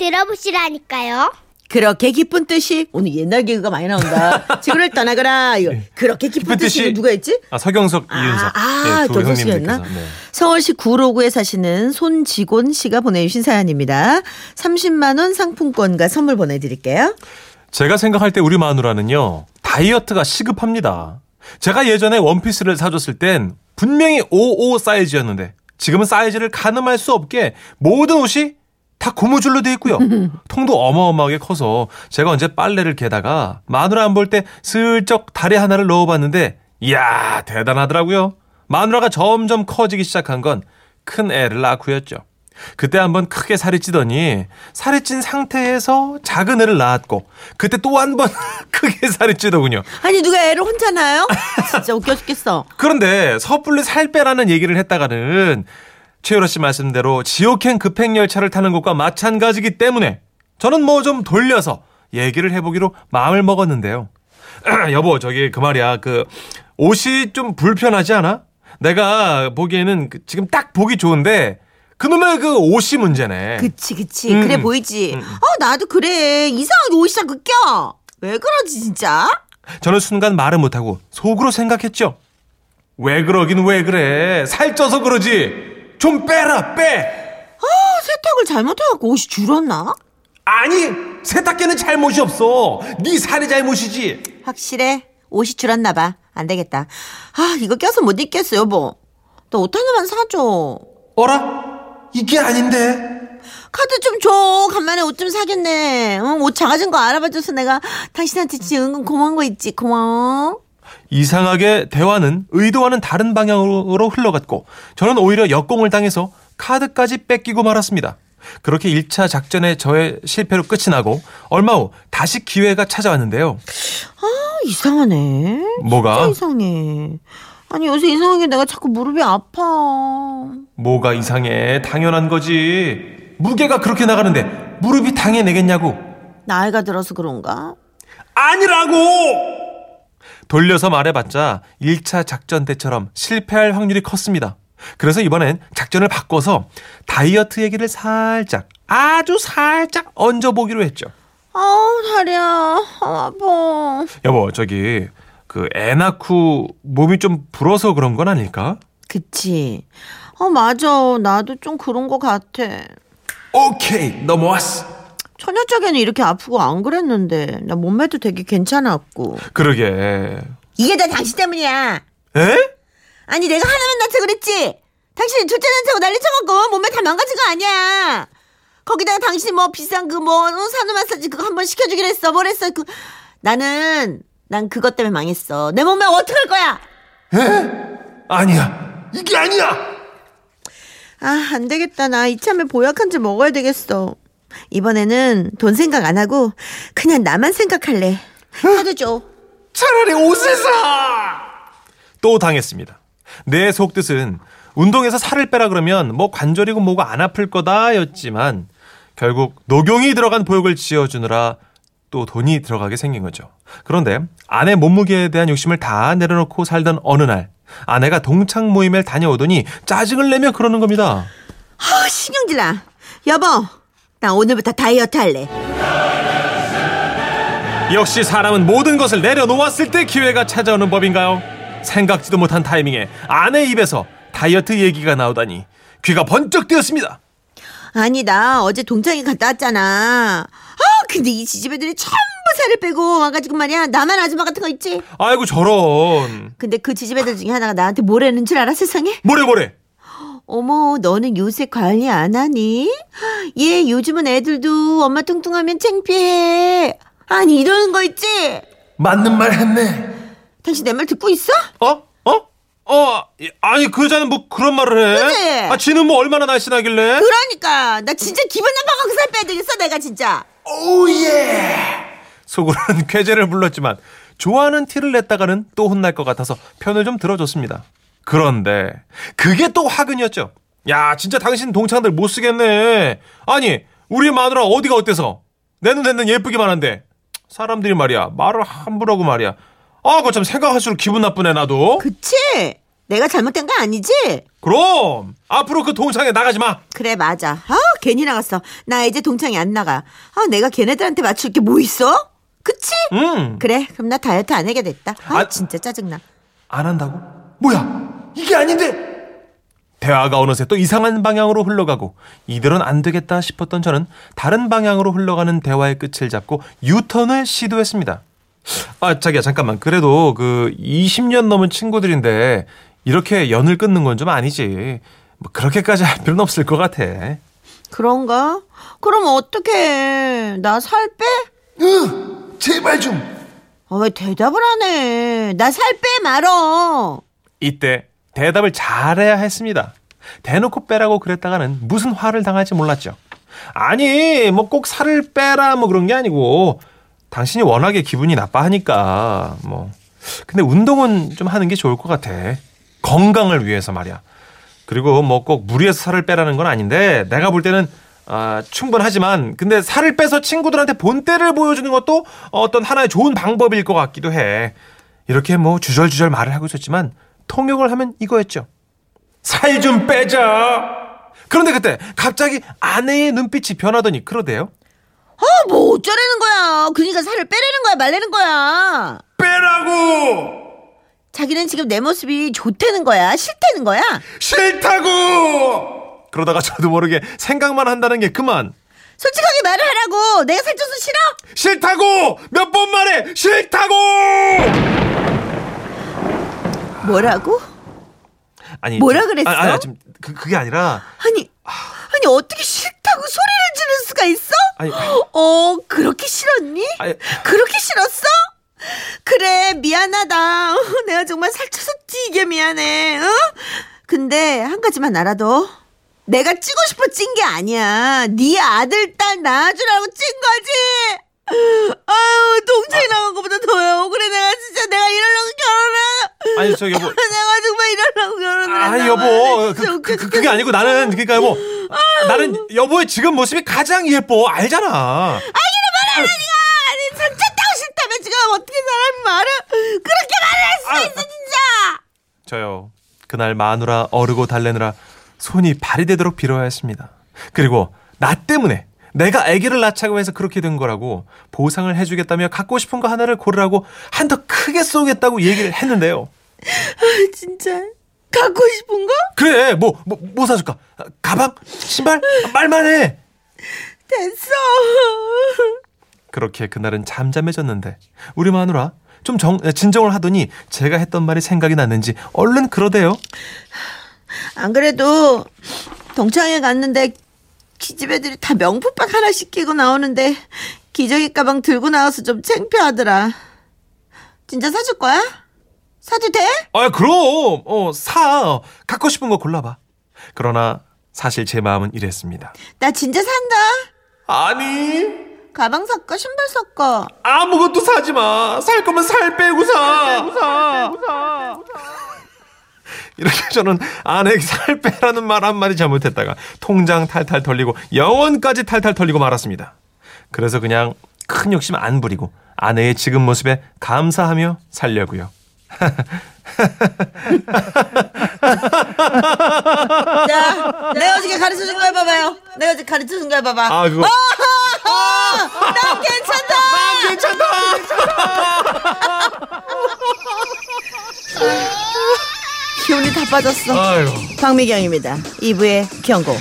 들어보시라니까요. 그렇게 기쁜 뜻이 오늘 옛날 개그가 많이 나온다. 지구를 떠나거라. 이거. 그렇게 기쁜, 기쁜 뜻이 뜻이- 누가 했지? 아, 서경석, 아, 이윤석. 아, 예, 두 정석 씨였나? 형님들께서. 네. 서울시 구로구에 사시는 손지곤 씨가 보내주신 사연입니다. 30만 원 상품권과 선물 보내드릴게요. 제가 생각할 때 우리 마누라는요 다이어트가 시급합니다. 제가 예전에 원피스를 사줬을 땐 분명히 55 사이즈였는데 지금은 사이즈를 가늠할 수 없게 모든 옷이 다 고무줄로 돼 있고요. 통도 어마어마하게 커서 제가 언제 빨래를 개다가 마누라 안 볼 때 슬쩍 다리 하나를 넣어봤는데 이야 대단하더라고요. 마누라가 점점 커지기 시작한 건 큰 애를 낳고였죠. 그때 한번 크게 살이 찌더니 살이 찐 상태에서 작은 애를 낳았고 그때 또 한 번 크게 살이 찌더군요. 아니 누가 애를 혼자 낳아요? 진짜 웃겨 죽겠어. 그런데 섣불리 살 빼라는 얘기를 했다가는 최유라 씨 말씀대로 지옥행 급행열차를 타는 것과 마찬가지기 때문에 저는 뭐 좀 돌려서 얘기를 해보기로 마음을 먹었는데요. 여보 저기 그 말이야 그 옷이 좀 불편하지 않아? 내가 보기에는 그 지금 딱 보기 좋은데 그놈의 그 옷이 문제네. 그치 그치 음. 그래 보이지. 어 나도 그래 이상하게 옷이 자꾸 껴. 왜 그러지 진짜? 저는 순간 말을 못하고 속으로 생각했죠. 왜 그러긴 왜 그래. 살쪄서 그러지. 좀 빼라 빼. 아 세탁을 잘못해갖고 옷이 줄었나? 아니 세탁기는 잘못이 없어. 네 살이 잘못이지. 확실해 옷이 줄었나 봐. 안 되겠다. 아 이거 껴서 못 입겠어 여보. 너옷 하나만 사줘. 어라? 이게 아닌데. 카드 좀 줘. 간만에 옷 좀 사겠네. 응, 옷 작아진 거 알아봐줘서 내가 당신한테 진짜 은근 고마운 거 있지. 고마워. 이상하게 대화는 의도와는 다른 방향으로 흘러갔고 저는 오히려 역공을 당해서 카드까지 뺏기고 말았습니다. 그렇게 1차 작전의 저의 실패로 끝이 나고 얼마 후 다시 기회가 찾아왔는데요. 아, 이상하네. 뭐가? 이상해. 아니 요새 이상하게 내가 자꾸 무릎이 아파. 뭐가 이상해? 당연한 거지. 무게가 그렇게 나가는데 무릎이 당해내겠냐고. 나이가 들어서 그런가? 아니라고! 돌려서 말해봤자 1차 작전 때처럼 실패할 확률이 컸습니다. 그래서 이번엔 작전을 바꿔서 다이어트 얘기를 살짝, 아주 살짝 얹어보기로 했죠. 아우 다리야. 아, 아파. 여보, 저기, 그, 애 낳고 몸이 좀 불어서 그런 건 아닐까? 그치. 어 맞아. 나도 좀 그런 거 같아. 오케이, 넘어왔어. 처녀적에는 이렇게 아프고 안 그랬는데 나 몸매도 되게 괜찮았고. 그러게. 이게 다 당신 때문이야. 에? 아니 내가 하나만 낳자 그랬지. 당신이 둘째 낳자고 난리 쳐갖고 몸매 다 망가진 거 아니야. 거기다가 당신이 뭐 비싼 그뭐 산후 마사지 그거 한번 시켜주기로 했어. 뭘 했어. 그 나는 난 그것 때문에 망했어. 내 몸매 어떡 할 거야? 아니야. 이게 아니야! 아 안 되겠다. 나 이참에 보약한 제 먹어야 되겠어. 이번에는 돈 생각 안 하고 그냥 나만 생각할래. 카드 줘. 차라리 옷을 사! 또 당했습니다. 내 속뜻은 운동해서 살을 빼라 그러면 뭐 관절이고 뭐가 안 아플 거다였지만 결국 녹용이 들어간 보육을 지어주느라 또 돈이 들어가게 생긴 거죠. 그런데 아내 몸무게에 대한 욕심을 다 내려놓고 살던 어느 날 아내가 동창 모임에 다녀오더니 짜증을 내며 그러는 겁니다. 아 신경질 나. 여보 나 오늘부터 다이어트 할래. 역시 사람은 모든 것을 내려놓았을 때 기회가 찾아오는 법인가요? 생각지도 못한 타이밍에 아내 입에서 다이어트 얘기가 나오다니 귀가 번쩍 뜨였습니다. 아니 나 어제 동창회 갔다 왔잖아. 아 근데 이 지지배들이 전부 살을 빼고 와가지고 말이야 나만 아줌마 같은 거 있지. 아이고 저런 근데 그 지지배들 중에 하나가 나한테 뭐라는 줄 알아 세상에? 뭐래 뭐래 어머 너는 요새 관리 안 하니? 얘 요즘은 애들도 엄마 뚱뚱하면 창피해. 아니 이러는 거 있지? 맞는 말 했네. 당신 내 말 듣고 있어? 어? 어? 어? 아니 그 여자는 뭐 그런 말을 해? 그치? 아 지는 뭐 얼마나 날씬하길래? 그러니까 나 진짜 기분 나빠갖고 살 빼야 되겠어 내가 진짜. 오 예. 속으로는 쾌재를 불렀지만 좋아하는 티를 냈다가는 또 혼날 것 같아서 편을 좀 들어줬습니다. 그런데 그게 또 화근이었죠. 야 진짜 당신 동창들 못 쓰겠네. 아니 우리 마누라 어디가 어때서? 내 눈에는 예쁘기만 한데 사람들이 말이야 말을 함부로 하고 말이야. 아 그거 참 생각할수록 기분 나쁘네 나도. 그치? 내가 잘못된 거 아니지? 그럼 앞으로 그 동창회 나가지 마. 그래 맞아. 아 괜히 나갔어. 나 이제 동창회 안 나가. 아 내가 걔네들한테 맞출 게 뭐 있어? 그치? 응. 그래 그럼 나 다이어트 안 하게 됐다. 아, 아, 진짜 짜증나. 안 한다고? 뭐야? 이게 아닌데. 대화가 어느새 또 이상한 방향으로 흘러가고 이대로는 안 되겠다 싶었던 저는 다른 방향으로 흘러가는 대화의 끝을 잡고 유턴을 시도했습니다. 아, 자기야 잠깐만. 그래도 그 20년 넘은 친구들인데 이렇게 연을 끊는 건 좀 아니지. 뭐 그렇게까지 할 필요는 없을 것 같아. 그런가? 그럼 어떡해. 나 살 빼? 으, 제발 좀. 아, 왜 대답을 안 해? 나 살 빼 말어. 이때 대답을 잘해야 했습니다. 대놓고 빼라고 그랬다가는 무슨 화를 당할지 몰랐죠. 아니, 뭐 꼭 살을 빼라 뭐 그런 게 아니고 당신이 워낙에 기분이 나빠하니까 뭐. 근데 운동은 좀 하는 게 좋을 것 같아. 건강을 위해서 말이야. 그리고 뭐 꼭 무리해서 살을 빼라는 건 아닌데 내가 볼 때는 아, 충분하지만 근데 살을 빼서 친구들한테 본때를 보여주는 것도 어떤 하나의 좋은 방법일 것 같기도 해. 이렇게 뭐 주절주절 말을 하고 있었지만 통역을 하면 이거였죠. 살 좀 빼자. 그런데 그때 갑자기 아내의 눈빛이 변하더니 그러대요. 아, 뭐 어쩌라는 거야. 그러니까 살을 빼라는 거야, 말라는 거야. 빼라고! 자기는 지금 내 모습이 좋다는 거야, 싫다는 거야. 싫다고! 그러다가 저도 모르게 생각만 한다는 게 그만. 솔직하게 말을 하라고. 내가 살쪄서 싫어? 싫다고! 몇 번 말해! 싫다고! 뭐라고? 아니 뭐라 좀- 그랬어? 아니, 아니 그, 그게 아니라 아니, 아니 어떻게 싫다고 소리를 지를 수가 있어? 아니 어, 그렇게 싫었니? 아니 그렇게 싫었어? 그래, 미안하다. 어, 내가 정말 살쪄서 찌게 미안해. 어? 근데 한 가지만 알아도 내가 찌고 싶어 찐 게 아니야. 네 아들 딸 낳아주라고 찐 거지. 아유, 동생이 나간 것보다 더요. 그래, 내가 진짜 내가 결혼을. 아니 저 여보. 내가 정말 이러려고 결혼을. 아니 했나 여보. 봐. 그, 그, 그, 그 게 아니고 나는 그러니까 여보 나는 여보의 지금 모습이 가장 예뻐. 알잖아. 아니 살쪘다고 싫다며 지금 어떻게 사람이 말을 그렇게 말을 할 수가 있어 진짜. 저요. 그날 마누라 어르고 달래느라 손이 발이 되도록 빌어야 했습니다. 그리고 나 때문에 내가 아기를 낳자고 해서 그렇게 된 거라고 보상을 해주겠다며 갖고 싶은 거 하나를 고르라고 한 더 크게 쏘겠다고 얘기를 했는데요 아, 진짜. 갖고 싶은 거? 그래 뭐 뭐 뭐 사줄까? 가방? 신발? 말만 해. 됐어. 그렇게 그날은 잠잠해졌는데 우리 마누라 좀 정, 진정을 하더니 제가 했던 말이 생각이 났는지 얼른 그러대요. 안 그래도 동창회 갔는데 기집 애들이 다 명품백 하나씩 끼고 나오는데 기저귀 가방 들고 나와서 좀 창피하더라. 진짜 사줄 거야 사도 돼 아 그럼 어 사. 갖고 싶은 거 골라봐. 그러나 사실 제 마음은 이랬습니다. 나 진짜 산다 아니 가방 살까 신발 살까 아무것도 사지 마. 살 거면 살 빼고 사. 이렇게 저는 아내에게 살 빼라는 말 한마디 잘못했다가 통장 탈탈 털리고 영원까지 탈탈 털리고 말았습니다. 그래서 그냥 큰 욕심 안 부리고 아내의 지금 모습에 감사하며 살려고요. 자, 내가 어저께 가르쳐 준 거 해봐봐요. 내가 어저께 가르쳐 준 거 해봐봐. 아 그거 난 괜찮다! 괜찮다. 기운이 다 빠졌어. 아유. 박미경입니다. 2부의 경고.